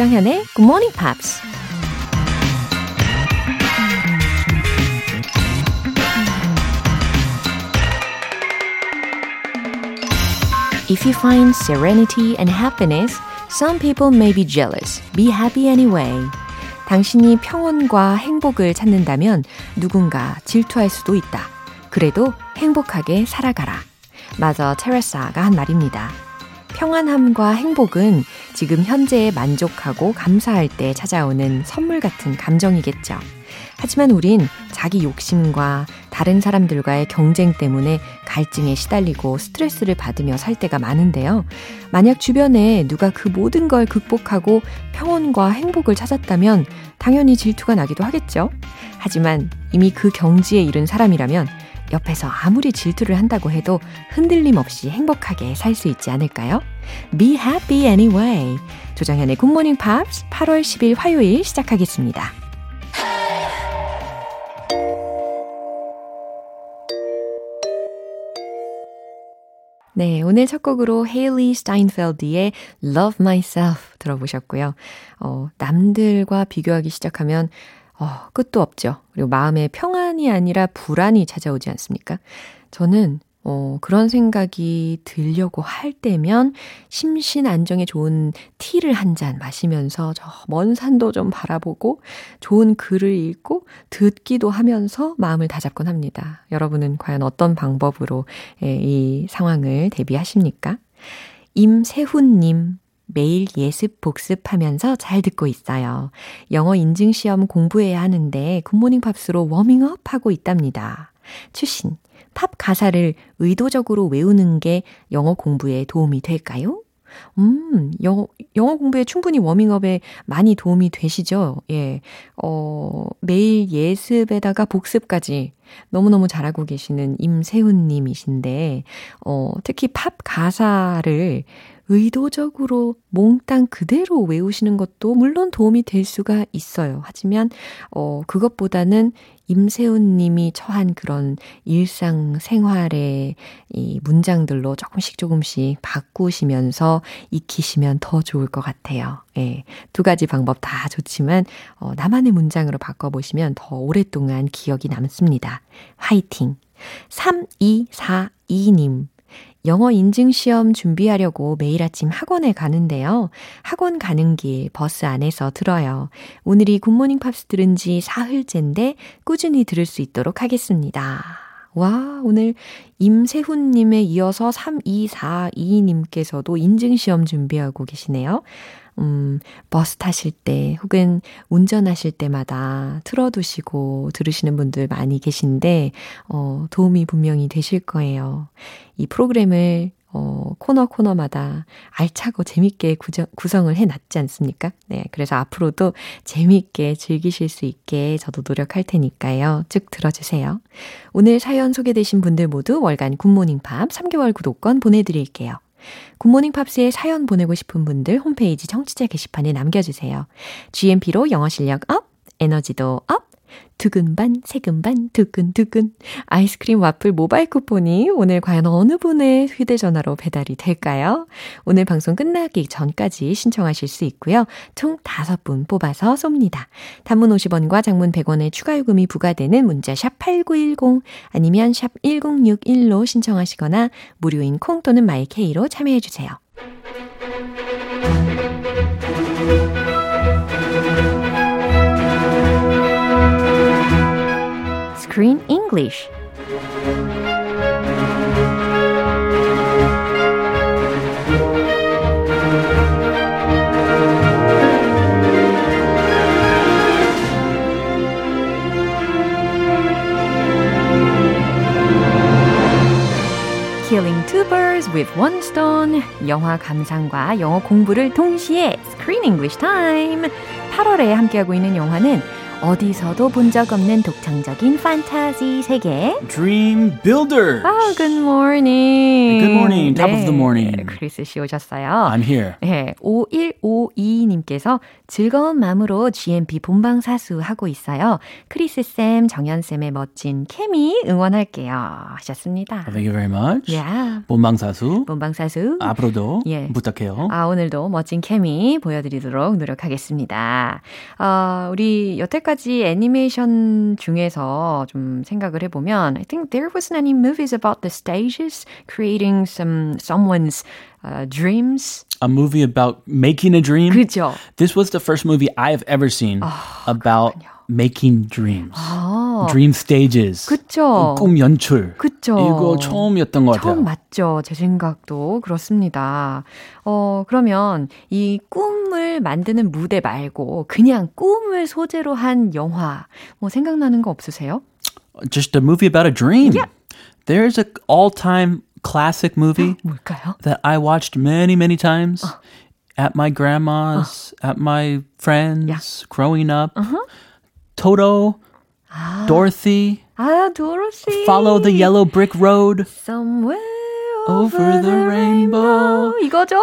조장현의 Good Morning Pops. If you find serenity and happiness, some people may be jealous. Be happy anyway. 당신이 평온과 행복을 찾는다면 누군가 질투할 수도 있다. 그래도 행복하게 살아가라. 마저 테레사가 한 말입니다. 평안함과 행복은 지금 현재에 만족하고 감사할 때 찾아오는 선물 같은 감정이겠죠. 하지만 우린 자기 욕심과 다른 사람들과의 경쟁 때문에 갈증에 시달리고 스트레스를 받으며 살 때가 많은데요. 만약 주변에 누가 그 모든 걸 극복하고 평온과 행복을 찾았다면 당연히 질투가 나기도 하겠죠. 하지만 이미 그 경지에 이른 사람이라면 옆에서 아무리 질투를 한다고 해도 흔들림 없이 행복하게 살 수 있지 않을까요? Be happy anyway. 조정현의 굿모닝 팝스 8월 10일 화요일 시작하겠습니다. 네, 오늘 첫 곡으로 헤일리 스타인펠드의 Love Myself 들어보셨고요. 어, 남들과 비교하기 시작하면 어, 끝도 없죠. 그리고 마음에 평안 이 아니라 불안이 찾아오지 않습니까? 저는 어, 그런 생각이 들려고 할 때면 심신 안정에 좋은 티를 한 잔 마시면서 저 먼 산도 좀 바라보고 좋은 글을 읽고 듣기도 하면서 마음을 다잡곤 합니다. 여러분은 과연 어떤 방법으로 예, 이 상황을 대비하십니까? 임세훈님, 매일 예습 복습하면서 잘 듣고 있어요. 영어 인증 시험 공부해야 하는데 굿모닝 팝스로 워밍업 하고 있답니다. 추신, 팝 가사를 의도적으로 외우는 게 영어 공부에 도움이 될까요? 음, 영어, 영어 공부에 충분히 워밍업에 많이 도움이 되시죠? 예. 어, 매일 예습에다가 복습까지 너무너무 잘하고 계시는 임세훈 님이신데, 어, 특히 팝 가사를 의도적으로 몽땅 그대로 외우시는 것도 물론 도움이 될 수가 있어요. 하지만, 어, 그것보다는 임세훈 님이 처한 그런 일상 생활의 이 문장들로 조금씩 조금씩 바꾸시면서 익히시면 더 좋을 것 같아요. 예. 두 가지 방법 다 좋지만, 어, 나만의 문장으로 바꿔보시면 더 오랫동안 기억이 남습니다. 화이팅! 3242님. 영어 인증 시험 준비하려고 매일 아침 학원에 가는데요. 학원 가는 길 버스 안에서 들어요. 오늘이 굿모닝 팝스 들은 지 사흘째인데 꾸준히 들을 수 있도록 하겠습니다. 와, 오늘 임세훈님에 이어서 3242님께서도 인증시험 준비하고 계시네요. 음, 버스 타실 때 혹은 운전하실 때마다 틀어두시고 들으시는 분들 많이 계신데, 어, 도움이 분명히 되실 거예요. 이 프로그램을 어, 코너 코너마다 알차고 재밌게 구정, 구성을 해 놨지 않습니까? 네. 그래서 앞으로도 재밌게 즐기실 수 있게 저도 노력할 테니까요. 쭉 들어주세요. 오늘 사연 소개되신 분들 모두 월간 굿모닝 팝 3개월 구독권 보내드릴게요. 굿모닝 팝스에 사연 보내고 싶은 분들 홈페이지 청취자 게시판에 남겨주세요. GMP로 영어 실력 up, 에너지도 up, 두근반, 세근반, 두근두근. 아이스크림 와플 모바일 쿠폰이 오늘 과연 어느 분의 휴대전화로 배달이 될까요? 오늘 방송 끝나기 전까지 신청하실 수 있고요. 총 5분 뽑아서 쏩니다. 단문 50원과 장문 100원의 추가 요금이 부과되는 문자 샵 8910 아니면 샵 1061로 신청하시거나 무료인 콩 또는 마이케이로 참여해 주세요. Screen English. Killing two birds with one stone. 영화 감상과 영어 공부를 동시에 Screen English Time. 8월에 함께하고 있는 영화는 어디서도 본 적 없는 독창적인 판타지 세계. Dream Builder. Oh, good morning. Good morning. Top of the morning. 크리스 씨 오셨어요. I'm here. 네, 5152님께서 즐거운 마음으로 GMP 본방 사수 하고 있어요. 크리스 쌤, 정연 쌤의 멋진 케미 응원할게요. 하셨습니다. Thank you very much. Yeah. 본방 사수. 본방 사수. 앞으로도 예. 부탁해요. 아, 오늘도 멋진 케미 보여드리도록 노력하겠습니다. 어, 우리 여태까지 애니메이션 중에서 좀 생각을 해보면, I think there wasn't any movies about the stages creating some someone's uh, dreams. A movie about making a dream. 그죠? This was the first movie I've ever seen about Making dreams. 아, Dream stages. 그쵸? 꿈 연출. 그쵸? 이거 처음이었던 것 같아요. 처음 맞죠. 제 생각도 그렇습니다. 어, 그러면 이 꿈을 만드는 무대 말고 그냥 꿈을 소재로 한 영화 뭐 생각나는 거 없으세요? Just a movie about a dream. There's a all-time classic movie 뭘까요? that I watched many, many times at my grandma's, at my friends, growing up. Toto, Dorothy, 아, 도로시. Follow the Yellow Brick Road. Somewhere Over over the rainbow. 이거죠?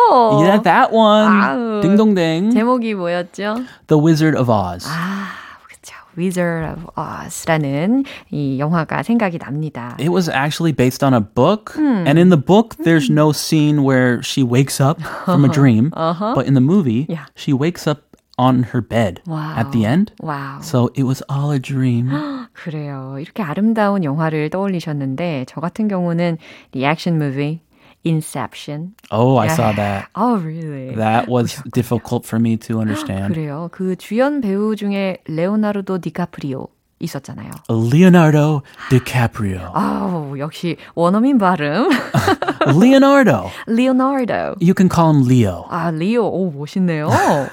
Yeah, that one. 아우. Ding dong ding. 제목이 뭐였죠? The Wizard of Oz. 아, 그쵸. Wizard of Oz라는 이 영화가 생각이 납니다. It was actually based on a book. And in the book, there's no scene where she wakes up from a dream. But in the movie, Yeah. she wakes up on her bed 와우. at the end. 와우. So it was all a dream. 그래요. 이렇게 아름다운 영화를 떠올리셨는데 저 같은 경우는 the action movie Inception. Oh, I saw that. Oh, really? That was difficult for me to understand. 그래요. 그 주연 배우 중에 레오나르도 디카프리오 있었잖아요. Leonardo DiCaprio. 아우, 역시 원어민 발음. Leonardo. 리오나르도. You can call him Leo. 아, 리오. 오, 멋있네요.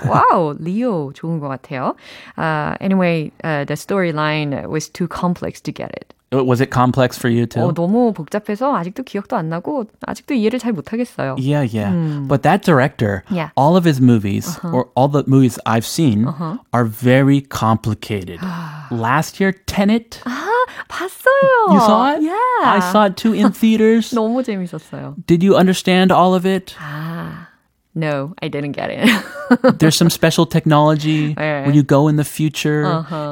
와우, 리오 좋은 것 같아요. Uh, anyway, uh, the storyline was too complex to get it. Was it complex for you too? 어, 너무 복잡해서 아직도 기억도 안 나고 아직도 이해를 잘 못하겠어요. Yeah, yeah. But that director, Yeah. all of his movies, or all the movies I've seen, are very complicated. Last year, Tenet, 봤어요. you saw it? Yeah. I saw it too in theaters. 너무 재밌었어요. Did you understand all of it? 아, No, I didn't get it. There's some special technology Yeah. where you go in the future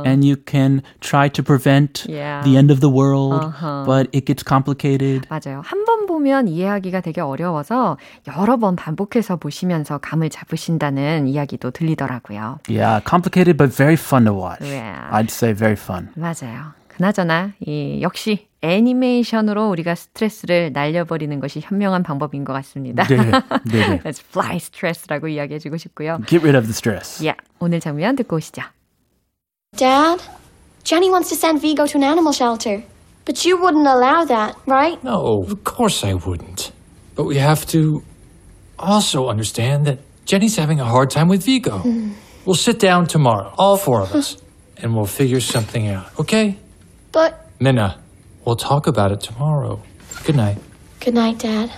and you can try to prevent Yeah. the end of the world, but it gets complicated. 맞아요. 한 번 보면 이해하기가 되게 어려워서 여러 번 반복해서 보시면서 감을 잡으신다는 이야기도 들리더라고요. Yeah, complicated but very fun to watch. Yeah. I'd say very fun. 맞아요. 그나저나 이 역시 애니메이션으로 우리가 스트레스를 날려버리는 것이 현명한 방법인 것 같습니다. 네, 네, 네. Let's fly stress라고 이야기해주고 싶고요. Get rid of the stress. Yeah, 오늘 장면 듣고 오시죠. Dad, Jenny wants to send Vigo to an animal shelter. But you wouldn't allow that, right? No, of course I wouldn't. But we have to also understand that Jenny's having a hard time with Vigo. we'll sit down tomorrow, all four of us, and we'll figure something out, okay? But Minna, we'll talk about it tomorrow. Good night. good night, Dad.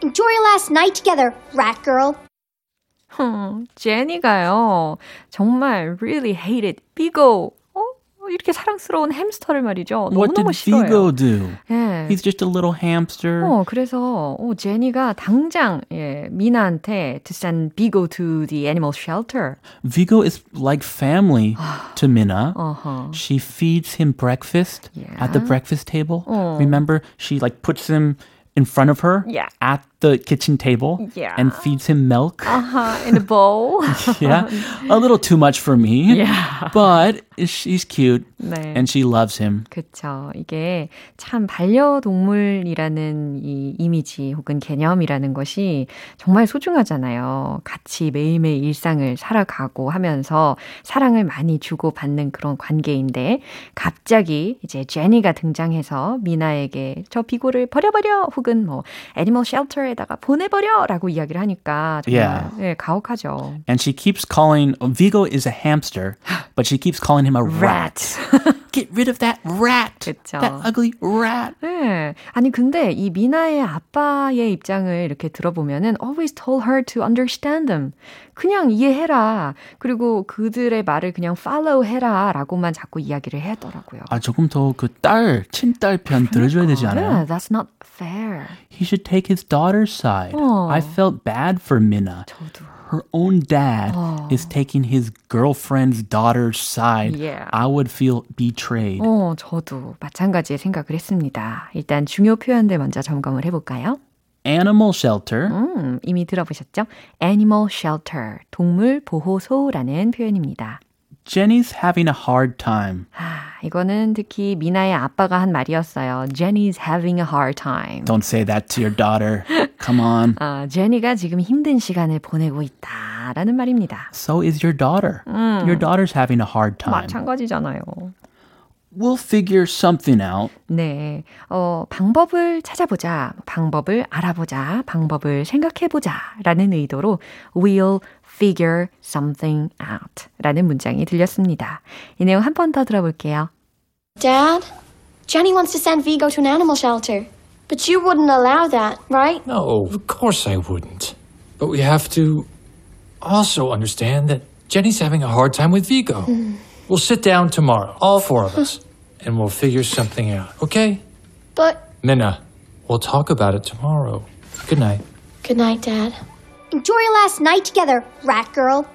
Enjoy your last night together, rat girl. 제니가요, 정말 really hated Bigo. 어? 이렇게 사랑스러운 햄스터를 말이죠. What 너무너무 did 싫어요. Vigo do? 예. He's just a little hamster. 어, 그래서 어, 제니가 당장 예, 미나한테 to send Bigo to the animal shelter. Vigo is like family to Minna. Uh-huh. She feeds him breakfast at the Yeah. breakfast table. Remember, she like puts him in front of her Yeah. at the kitchen table Yeah. and feeds him milk. Uh-huh, in the bowl. yeah, a little too much for me. Yeah. but she's cute 네. and she loves him. 그쵸. 이게 참 반려동물이라는 이 이미지 혹은 개념이라는 것이 정말 소중하잖아요. 같이 매일매일 일상을 살아가고 하면서 사랑을 많이 주고 받는 그런 관계인데 갑자기 이제 제니가 등장해서 미나에게 저 비고를 버려버려 혹은 뭐 애니멀 쉘터 에다가 보내버려라고 이야기를 하니까 정말 Yeah. 예, 가혹하죠. And she keeps calling Vigo is a hamster, but she keeps calling him a rat. Get rid of that rat. 그쵸. That ugly rat. 네. 아니 근데 이 미나의 아빠의 입장을 이렇게 들어보면은 always told her to understand them. 그냥 이해해라. 그리고 그들의 말을 그냥 follow 해라라고만 자꾸 이야기를 하더라고요. 아 조금 더 그 딸 친딸 편 들어줘야 되지 않아요? Yeah, that's not fair. He should take his daughter's side. 어. I felt bad for Minna. 저도. Her own dad 어. is taking his girlfriend's daughter's side. Yeah. I would feel betrayed. 어, 저도 마찬가지의 생각을 했습니다. 일단 중요 표현들 먼저 점검을 해볼까요? Animal shelter. 음, 이미 들어보셨죠? Animal shelter, 동물 보호소라는 표현입니다. Jenny's having a hard time. 아, 이거는 특히 미나의 아빠가 한 말이었어요. Jenny's having a hard time. Don't say that to your daughter. Come on. 아, 제니가 지금 힘든 시간을 보내고 있다라는 말입니다. So is your daughter. Your daughter's having a hard time. 마찬가지잖아요. We'll figure something out. 네, 어, 방법을 찾아보자, 방법을 알아보자, 방법을 생각해보자 라는 의도로 we'll figure something out 라는 문장이 들렸습니다. 이 내용 한 번 더 들어볼게요. Dad, Jenny wants to send Vigo to an animal shelter. But you wouldn't allow that, right? No, of course I wouldn't. But we have to also understand that Jenny's having a hard time with Vigo. we'll sit down tomorrow, all four of us, and we'll figure something out, okay? But Minna, we'll talk about it tomorrow. Good night. good night, Dad. Enjoy your last night together, rat girl.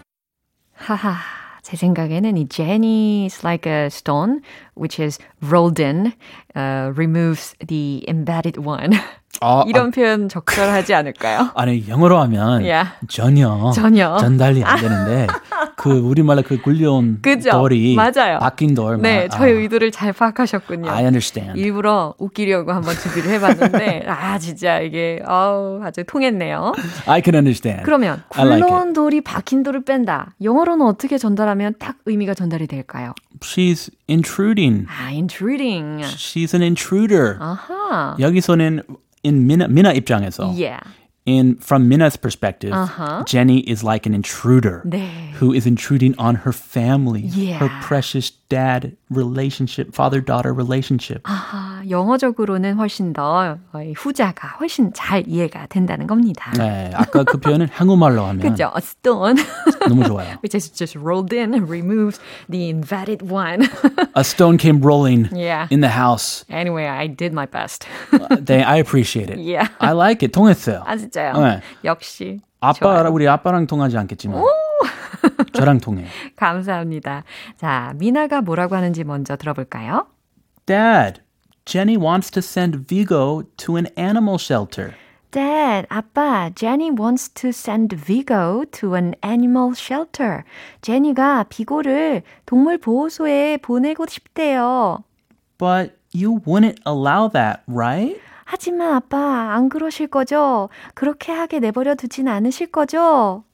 하하, 제 생각에는 이 Jenny is like a stone which is rolled in, uh, removes the embedded one. 아, 이런 표현 적절하지 않을까요? 아니 영어로 하면 Yeah. 전혀, 전혀. 전달이 안 되는데 그 우리말로 그 굴려온 그죠? 돌이 맞아요. 바뀐 돌. 네, 막, 저의 아, 의도를 잘 파악하셨군요. I understand. 일부러 웃기려고 한번 준비를 해봤는데 아 진짜 이게 아우 아주 통했네요. I can understand. 그러면 I like. 돌이 박힌 돌을 뺀다. 영어로는 어떻게 전달하면 딱 의미가 전달이 될까요? She's intruding. 아, intruding. She's an intruder. 아하. 여기서는 in 미나, 미나 입장에서 Yeah. in from Mina's perspective, Uh-huh. Jenny is like an intruder 네. who is intruding on her family, her Yeah. precious dad relationship, father-daughter relationship. 아하, 영어적으로는 훨씬 더 어, 이 후자가 훨씬 잘 이해가 된다는 겁니다. 네, 아까 그 표현은 한국말로 하면 그죠? A stone, 너무 좋아요. which is just rolled in and removes the invalid one. A stone came rolling Yeah. in the house. anyway, I did my best. They, I appreciate it. Yeah. I like it. 통했어요. 아 진짜요? 네. 역시 아빠 좋아요. 우리 아빠랑 통하지 않겠지만 저랑 통해요. 감사합니다. 자, 미나가 뭐라고 하는지 먼저 들어볼까요? Dad, Jenny wants to send Vigo to an animal shelter. Dad, 아빠, Jenny wants to send Vigo to an animal shelter. 제니가 비고를 동물 보호소에 보내고 싶대요. But you wouldn't allow that, right? 하지만 아빠, 안 그러실 거죠? 그렇게 하게 내버려 두진 않으실 거죠?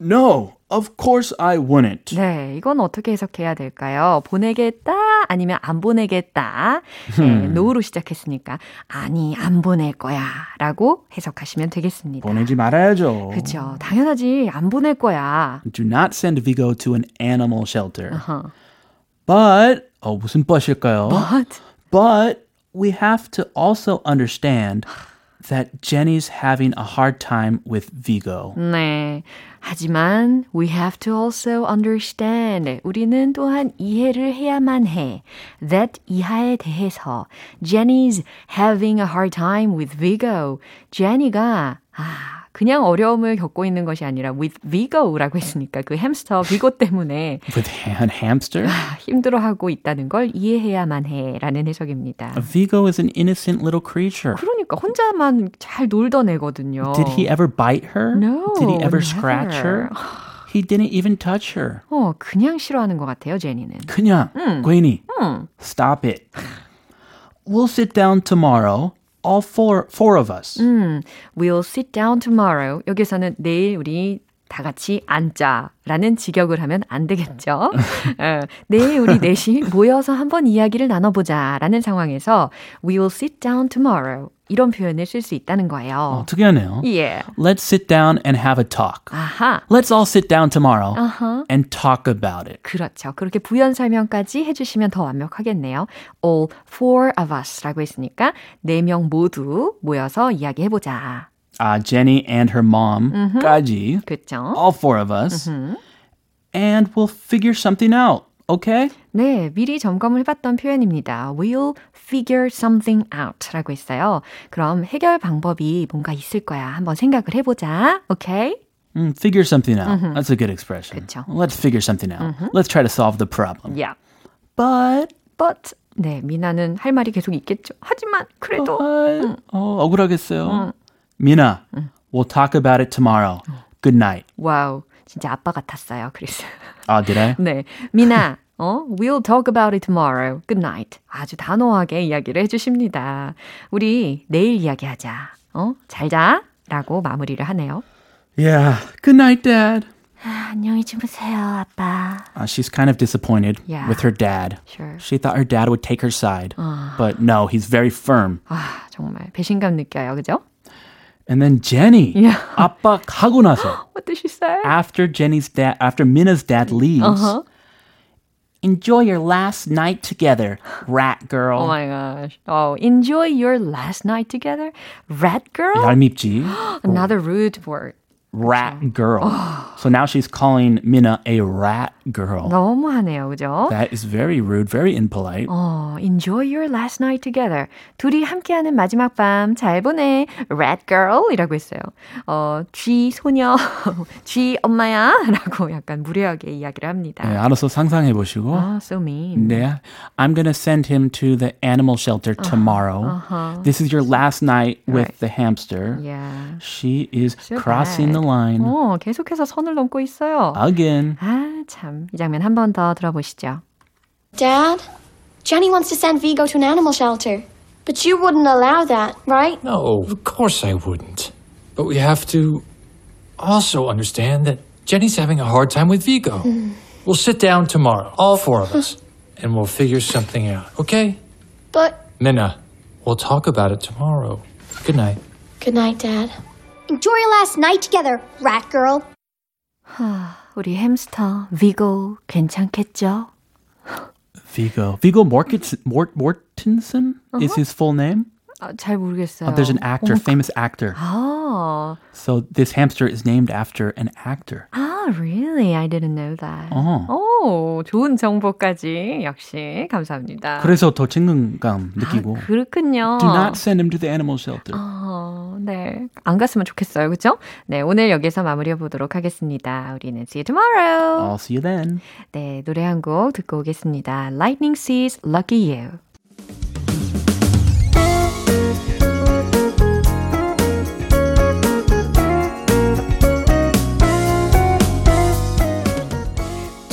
No, of course I wouldn't. 네, 이건 어떻게 해석해야 될까요? 보내겠다? 아니면 안 보내겠다? 네, no로 시작했으니까, 아니, 안 보낼 거야. 라고 해석하시면 되겠습니다. 보내지 말아야죠. 그쵸. 당연하지. 안 보낼 거야. Do not send Vigo to an animal shelter. Uh-huh. But, 어, 무슨 엇일까요? But, But we have to also understand that Jenny's having a hard time with Vigo. 네. 하지만 we have to also understand. 우리는 또한 이해를 해야만 해. That 이하에 대해서 Jenny's having a hard time with Vigo. 제니가 아, 그냥 어려움을 겪고 있는 것이 아니라 with Vigo라고 했으니까 그 햄스터 비고 때문에 With a hamster? 힘들어하고 있다는 걸 이해해야만 해라는 해석입니다. Vigo is an innocent little creature. 그러니까 혼자만 잘 놀던 애거든요. Did he ever bite her? No, Did he ever never. scratch her? He didn't even touch her. 어, 그냥 싫어하는 것 같아요, 제니는. 그냥, 괜히. Stop it. We'll sit down tomorrow, all four, four of us. We'll sit down tomorrow. 여기서는 내일 우리 다 같이 앉자라는 직역을 하면 안 되겠죠. 어, 내일 우리 넷이 모여서 한번 이야기를 나눠보자라는 상황에서 We will sit down tomorrow. 이런 표현을 쓸 수 있다는 거예요. 어, 특이하네요. Yeah. Let's sit down and have a talk. 아하. Let's all sit down tomorrow 아하. and talk about it. 그렇죠. 그렇게 부연 설명까지 해주시면 더 완벽하겠네요. All four of us라고 했으니까 네 명 모두 모여서 이야기해보자. Uh, Jenny and her mom까지, 그렇죠. all four of us, and we'll figure something out. Okay? 네, 미리 점검을 해봤던 표현입니다. We'll figure something out 라고 했어요. 그럼 해결 방법이 뭔가 있을 거야. 한번 생각을 해보자. 오케이? Mm, figure something out. That's a good expression. 그쵸. Let's figure something out. Let's try to solve the problem. Yeah. But, But 네, 미나는 할 말이 계속 있겠죠. 하지만 그래도 but, 어, 억울하겠어요. 미나, we'll talk about it tomorrow. Good night. 와우, 진짜 아빠 같았어요. 그래서 아, did I? 네, 미나. 어, we'll talk about it tomorrow. Good night. 아주 단호하게 이야기를 해주십니다. 우리 내일 이야기하자. 어, 잘 자. 라고 마무리를 하네요. Yeah. Good night, Dad. 안녕히 주무세요, 아빠. Uh, she's kind of disappointed Yeah. with her dad. Sure. She thought her dad would take her side. But no, he's very firm. 아, 정말 배신감 느껴요. 그죠? And then Jenny. Yeah. 아빠 가고 나서. What did she say? After Jenny's dad, after Minna's dad leaves. Uh-huh. Enjoy your last night together, rat girl. Oh my gosh. Oh, enjoy your last night together. Rat girl? 얄밉지? Another rude word. rat girl. So now she's calling Minna a rat girl. 너무하네요. 그죠? That is very rude, very impolite. 어, enjoy your last night together. 둘이 함께하는 마지막 밤 잘 보내. Rat girl 이라고 했어요. 어, 쥐 소녀, 쥐 엄마야 라고 약간 무례하게 이야기를 합니다. 네, 알아서 상상해 보시고. 아, so mean. 네, I'm gonna send him to the animal shelter tomorrow. This is your last night with Right. the hamster. Yeah. She is So crossing bad. the line 어, 계속해서 선을 넘고 있어요. again. 아, 참. 이 장면 한 번 더 들어보시죠. Dad, Jenny wants to send Vigo to an animal shelter. But you wouldn't allow that, right? No, of course I wouldn't. But we have to also understand that Jenny's having a hard time with Vigo. we'll sit down tomorrow, all four of us, and we'll figure something out, okay? But Minna, we'll talk about it tomorrow. Good night. good night, Dad. Enjoy your last night together, rat girl. 하, 우리 햄스터 비고 괜찮겠죠? Vigo. Vigo Mortensen, Mort, Mortensen is his full name. 아, 잘 모르겠어요. Uh, there's an actor, famous actor. 아, So this hamster is named after an actor. 아, Really? I didn't know that. 어. 오, 좋은 정보까지 역시 감사합니다. 그래서 더 친근감 느끼고. 아, 그렇군요. Do not send him to the animal shelter. 어, 네. 안 갔으면 좋겠어요. 그죠? 네, 오늘 여기서 마무리해 보도록 하겠습니다. 우리는 see you tomorrow. I'll see you then. 네, 노래 한 곡 듣고 오겠습니다. Lightning Seas Lucky You.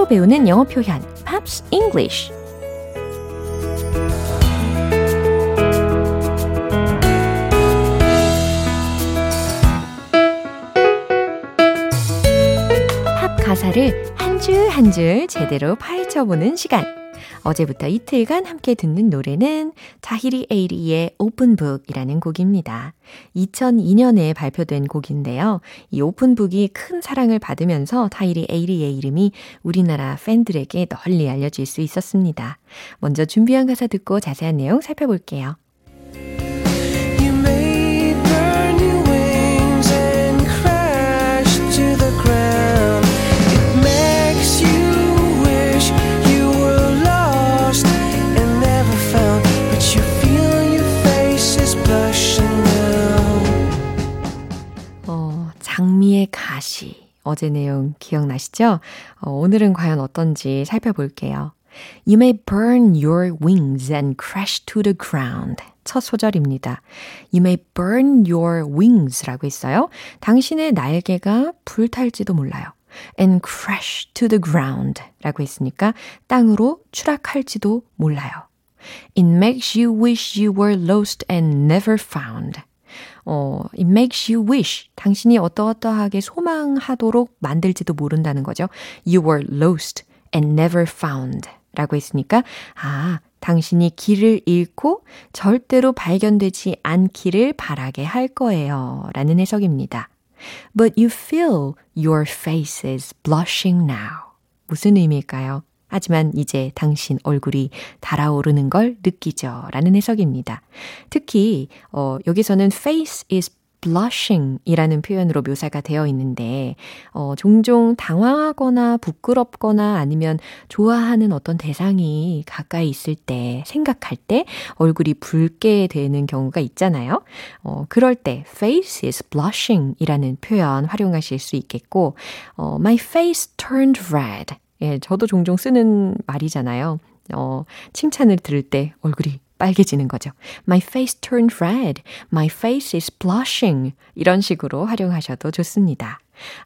팝으로 배우는 영어 표현 Pops English 팝 가사를 한 줄 한 줄 제대로 파헤쳐보는 시간 어제부터 이틀간 함께 듣는 노래는 타히티 에이티의 Open Book이라는 곡입니다. 2002년에 발표된 곡인데요. 이 오픈북이 큰 사랑을 받으면서 타히리 에이리의 이름이 우리나라 팬들에게 널리 알려질 수 있었습니다. 먼저 준비한 가사 듣고 자세한 내용 살펴볼게요. 어제 내용 기억나시죠? 어, 오늘은 과연 어떤지 살펴볼게요. You may burn your wings and crash to the ground. 첫 소절입니다. You may burn your wings 라고 했어요. 당신의 날개가 불탈지도 몰라요. and crash to the ground 라고 했으니까 땅으로 추락할지도 몰라요. It makes you wish you were lost and never found. 어, it makes you wish. 당신이 어떠어떠하게 소망하도록 만들지도 모른다는 거죠. You were lost and never found. 라고 했으니까, 아, 당신이 길을 잃고 절대로 발견되지 않기를 바라게 할 거예요. 라는 해석입니다. But you feel your face is blushing now. 무슨 의미일까요? 하지만 이제 당신 얼굴이 달아오르는 걸 느끼죠. 라는 해석입니다. 특히, 어, 여기서는 face is blushing 이라는 표현으로 묘사가 되어 있는데, 어, 종종 당황하거나 부끄럽거나 아니면 좋아하는 어떤 대상이 가까이 있을 때, 생각할 때 얼굴이 붉게 되는 경우가 있잖아요. 어, 그럴 때 face is blushing 이라는 표현 활용하실 수 있겠고, 어, my face turned red. 예, 저도 종종 쓰는 말이잖아요. 어, 칭찬을 들을 때 얼굴이 빨개지는 거죠. My face turned red. My face is blushing. 이런 식으로 활용하셔도 좋습니다.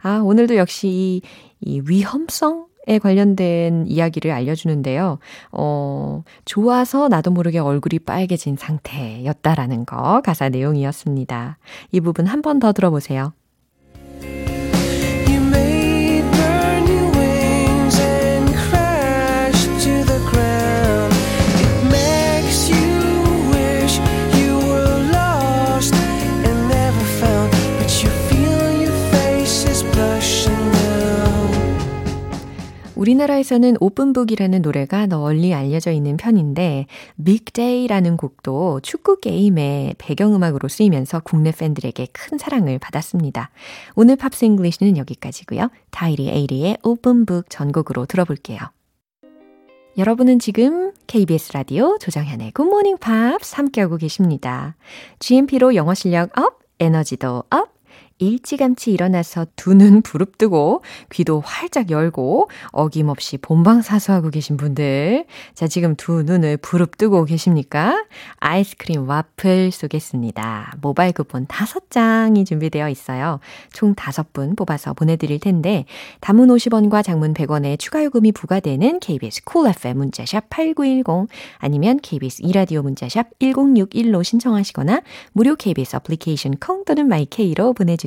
아, 오늘도 역시 이, 이 위험성 에 관련된 이야기를 알려주는데요. 어, 좋아서 나도 모르게 얼굴이 빨개진 상태였다라는 거 가사 내용이었습니다. 이 부분 한 번 더 들어보세요. 우리나라에서는 Open Book이라는 노래가 널리 알려져 있는 편인데 Big Day라는 곡도 축구 게임의 배경음악으로 쓰이면서 국내 팬들에게 큰 사랑을 받았습니다. 오늘 Pops English는 여기까지고요. 타히티 에이티의 Open Book 전곡으로 들어볼게요. 여러분은 지금 KBS 라디오 조정현의 굿모닝 팝스 함께하고 계십니다. GMP로 영어 실력 up, 에너지도 up, 일찌감치 일어나서 두 눈 부릅뜨고 귀도 활짝 열고 어김없이 본방사수하고 계신 분들. 자, 지금 두 눈을 부릅뜨고 계십니까? 아이스크림 와플 쏘겠습니다. 모바일 쿠폰 다섯 장이 준비되어 있어요. 총 다섯 분 뽑아서 보내드릴 텐데 단문 50원과 장문 100원의 추가 요금이 부과되는 KBS 쿨 cool FM 문자샵 8910 아니면 KBS 이라디오 문자샵 1061로 신청하시거나 무료 KBS 애플리케이션 콩 또는 마이케이로 보내주세요.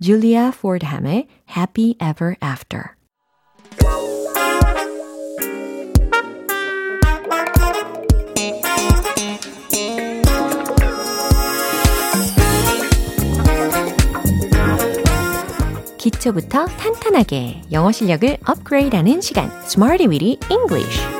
줄리아 포드함의 Happy Ever After 기초부터 탄탄하게 영어 실력을 업그레이드하는 시간 Smarty Weedy English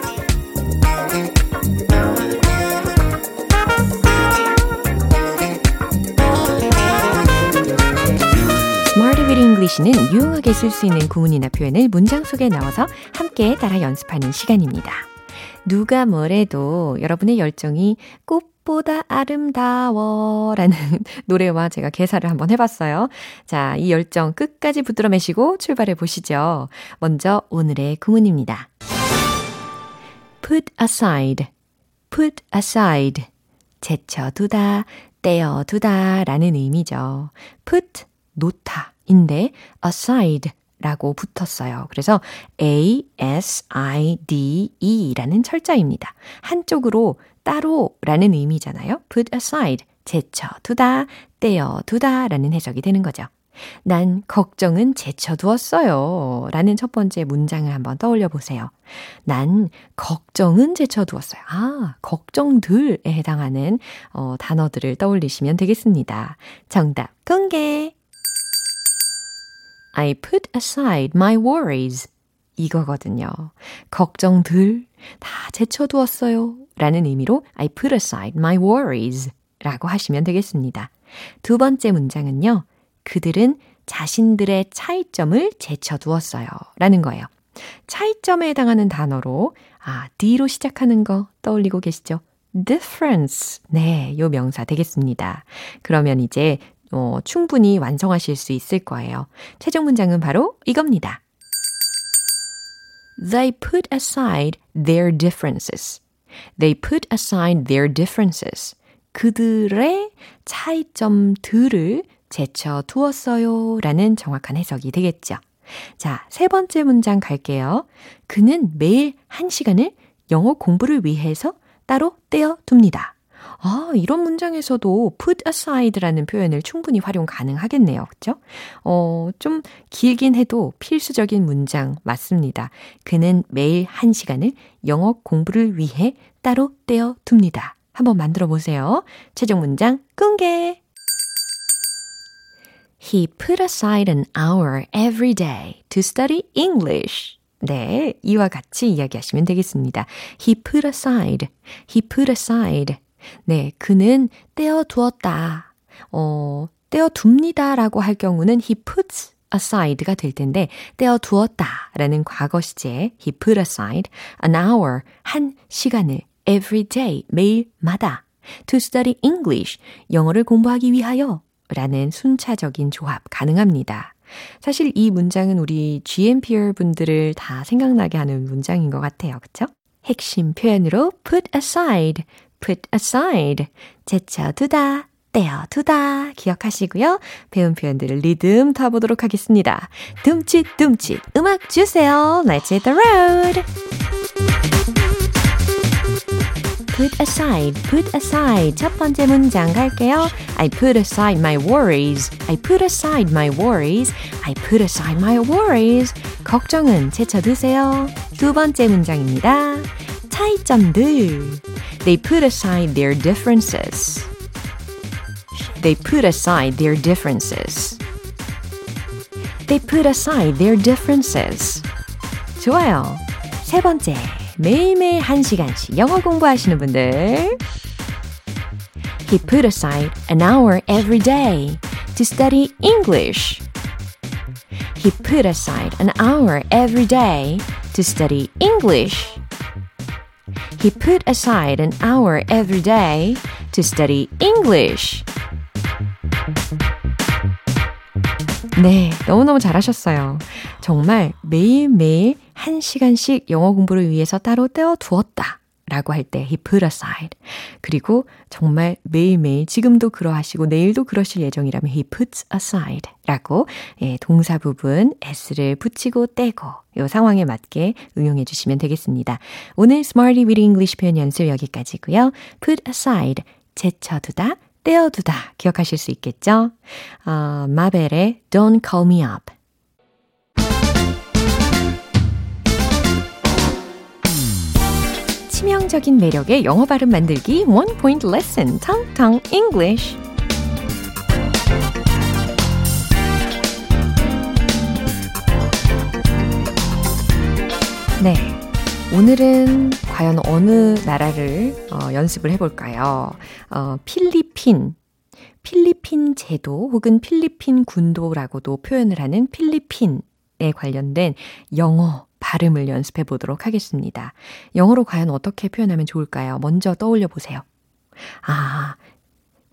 English는 유용하게 쓸 수 있는 구문이나 표현을 문장 속에 넣어서 함께 따라 연습하는 시간입니다. 누가 뭐래도 여러분의 열정이 꽃보다 아름다워 라는 노래와 제가 개사를 한번 해봤어요. 자, 이 열정 끝까지 붙들어 매시고 출발해 보시죠. 먼저 오늘의 구문입니다. put aside, put aside. 제쳐두다, 떼어두다 라는 의미죠. put, 놓다 인데 aside 라고 붙었어요. 그래서 A-S-I-D-E 라는 철자입니다. 한쪽으로 따로 라는 의미잖아요. put aside, 제쳐두다, 떼어두다 라는 해석이 되는 거죠. 난 걱정은 제쳐두었어요. 라는 첫 번째 문장을 한번 떠올려 보세요. 난 걱정은 제쳐두었어요. 아, 걱정들에 해당하는 어, 단어들을 떠올리시면 되겠습니다. 정답 공개! I put aside my worries. 이거거든요. 걱정들 다 제쳐두었어요. 라는 의미로 I put aside my worries 라고 하시면 되겠습니다. 두 번째 문장은요. 그들은 자신들의 차이점을 제쳐두었어요. 라는 거예요. 차이점에 해당하는 단어로 아, D로 시작하는 거 떠올리고 계시죠? difference. 네, 요 명사 되겠습니다. 그러면 이제 어, 충분히 완성하실 수 있을 거예요. 최종 문장은 바로 이겁니다. They put aside their differences. They put aside their differences. 그들의 차이점들을 제쳐 두었어요. 라는 정확한 해석이 되겠죠. 자, 세 번째 문장 갈게요. 그는 매일 한 시간을 영어 공부를 위해서 따로 떼어 둡니다. 아, 이런 문장에서도 put aside라는 표현을 충분히 활용 가능하겠네요. 그죠? 어, 좀 길긴 해도 필수적인 문장 맞습니다. 그는 매일 한 시간을 영어 공부를 위해 따로 떼어 둡니다. 한번 만들어 보세요. 최종 문장 공개! He put aside an hour every day to study English. 네, 이와 같이 이야기하시면 되겠습니다. He put aside, he put aside. 네, 그는 떼어두었다. 어, 떼어둡니다 라고 할 경우는 he puts aside가 될 텐데 떼어두었다 라는 과거 시제 he put aside an hour, 한 시간을 every day, 매일마다 to study English, 영어를 공부하기 위하여 라는 순차적인 조합 가능합니다. 사실 이 문장은 우리 GMPR 분들을 다 생각나게 하는 문장인 것 같아요. 그쵸? 핵심 표현으로 put aside, put aside, 제쳐두다, 떼어두다 기억하시고요. 배운 표현들을 리듬 타보도록 하겠습니다. 둠칫둠칫 음악 주세요. Let's hit the road. put aside, put aside. 첫 번째 문장 갈게요. I put aside my worries. I put aside my worries. I put aside my worries. 걱정은 제쳐두세요. 두 번째 문장입니다. 차이점들. They put aside their differences. They put aside their differences. They put aside their differences. 좋아요. 세 번째. 매일매일 한 시간씩 영어 공부하시는 분들. He put aside an hour every day to study English. He put aside an hour every day to study English. He put aside an hour every day to study English. 네, 너무너무 잘하셨어요. 정말 매일매일 한 시간씩 영어 공부를 위해서 따로 떼어 두었다. 라고 할 때 he put aside. 그리고 정말 매일매일 지금도 그러하시고 내일도 그러실 예정이라면 he puts aside 라고 예, 동사 부분 s를 붙이고 떼고 요 상황에 맞게 응용해 주시면 되겠습니다. 오늘 Smarty with English 표현 연습 여기까지고요. put aside 제쳐두다 떼어두다 기억하실 수 있겠죠? 어, 마벨의 Don't Call Me Up 치명적인 매력의 영어 발음 만들기 Point Lesson Tong Tong English 네. 오늘은 과연 어느 나라를 어, 연습을 해볼까요? 어, 필리핀. 필리핀 제도 혹은 필리핀 군도라고도 표현을 하는 필리핀에 관련된 영어 발음을 연습해 보도록 하겠습니다. 영어로 과연 어떻게 표현하면 좋을까요? 먼저 떠올려 보세요. 아,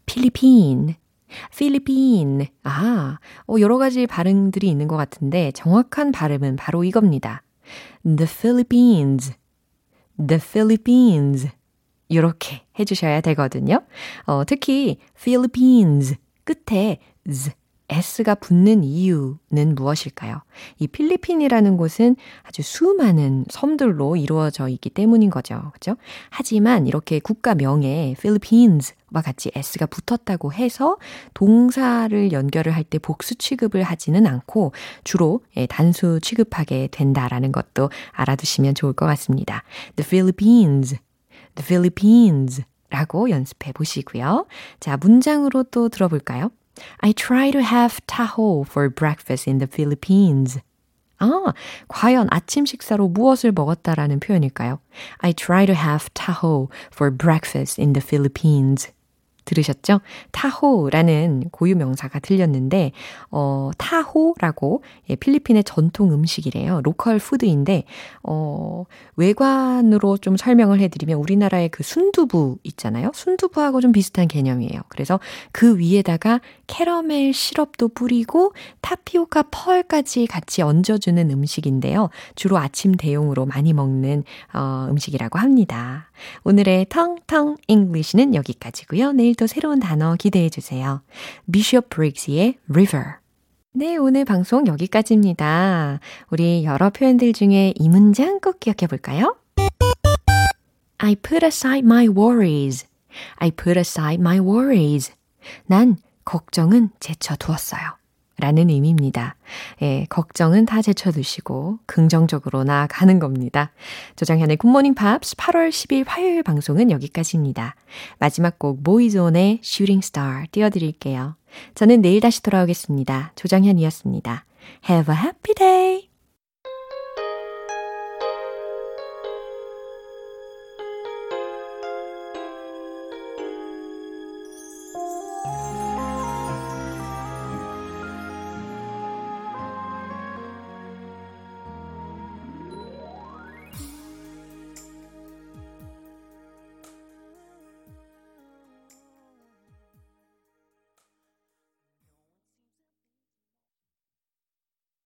필리핀. 필리핀. 아, 어, 여러 가지 발음들이 있는 것 같은데 정확한 발음은 바로 이겁니다. The Philippines. The Philippines. 이렇게 해주셔야 되거든요. 어, 특히 Philippines 끝에 z, s가 붙는 이유는 무엇일까요? 이 필리핀이라는 곳은 아주 수많은 섬들로 이루어져 있기 때문인 거죠. 그죠? 하지만 이렇게 국가명에 Philippines와 같이 s가 붙었다고 해서 동사를 연결을 할 때 복수 취급을 하지는 않고 주로 예, 단수 취급하게 된다라는 것도 알아두시면 좋을 것 같습니다. The Philippines, the Philippines 라고 연습해 보시고요. 자, 문장으로 또 들어볼까요? I try to have taho for breakfast in the Philippines. 아, 과연 아침 식사로 무엇을 먹었다라는 표현일까요? I try to have taho for breakfast in the Philippines. 들으셨죠? 타호라는 고유 명사가 들렸는데, 어, 타호라고, 예, 필리핀의 전통 음식이래요. 로컬 푸드인데, 어, 외관으로 좀 설명을 해 드리면 우리나라의 그 순두부 있잖아요. 순두부하고 좀 비슷한 개념이에요. 그래서 그 위에다가 캐러멜 시럽도 뿌리고 타피오카 pearl까지 같이 얹어 주는 음식인데요. 주로 아침 대용으로 많이 먹는, 어, 음식이라고 합니다. 오늘의 텅텅 English는 여기까지고요. 내일 또 새로운 단어 기대해 주세요. 비숍 브릭스의 River. 네, 오늘 방송 여기까지입니다. 우리 여러 표현들 중에 이 문장 꼭 기억해 볼까요? I put aside my worries. I put aside my worries. 난 걱정은 제쳐두었어요. 라는 의미입니다. 예, 걱정은 다 제쳐두시고 긍정적으로 나아가는 겁니다. 조정현의 굿모닝 팝스 8월 10일 화요일 방송은 여기까지입니다. 마지막 곡 보이존의 Shooting Star 띄워드릴게요. 저는 내일 다시 돌아오겠습니다. 조정현이었습니다. Have a happy day!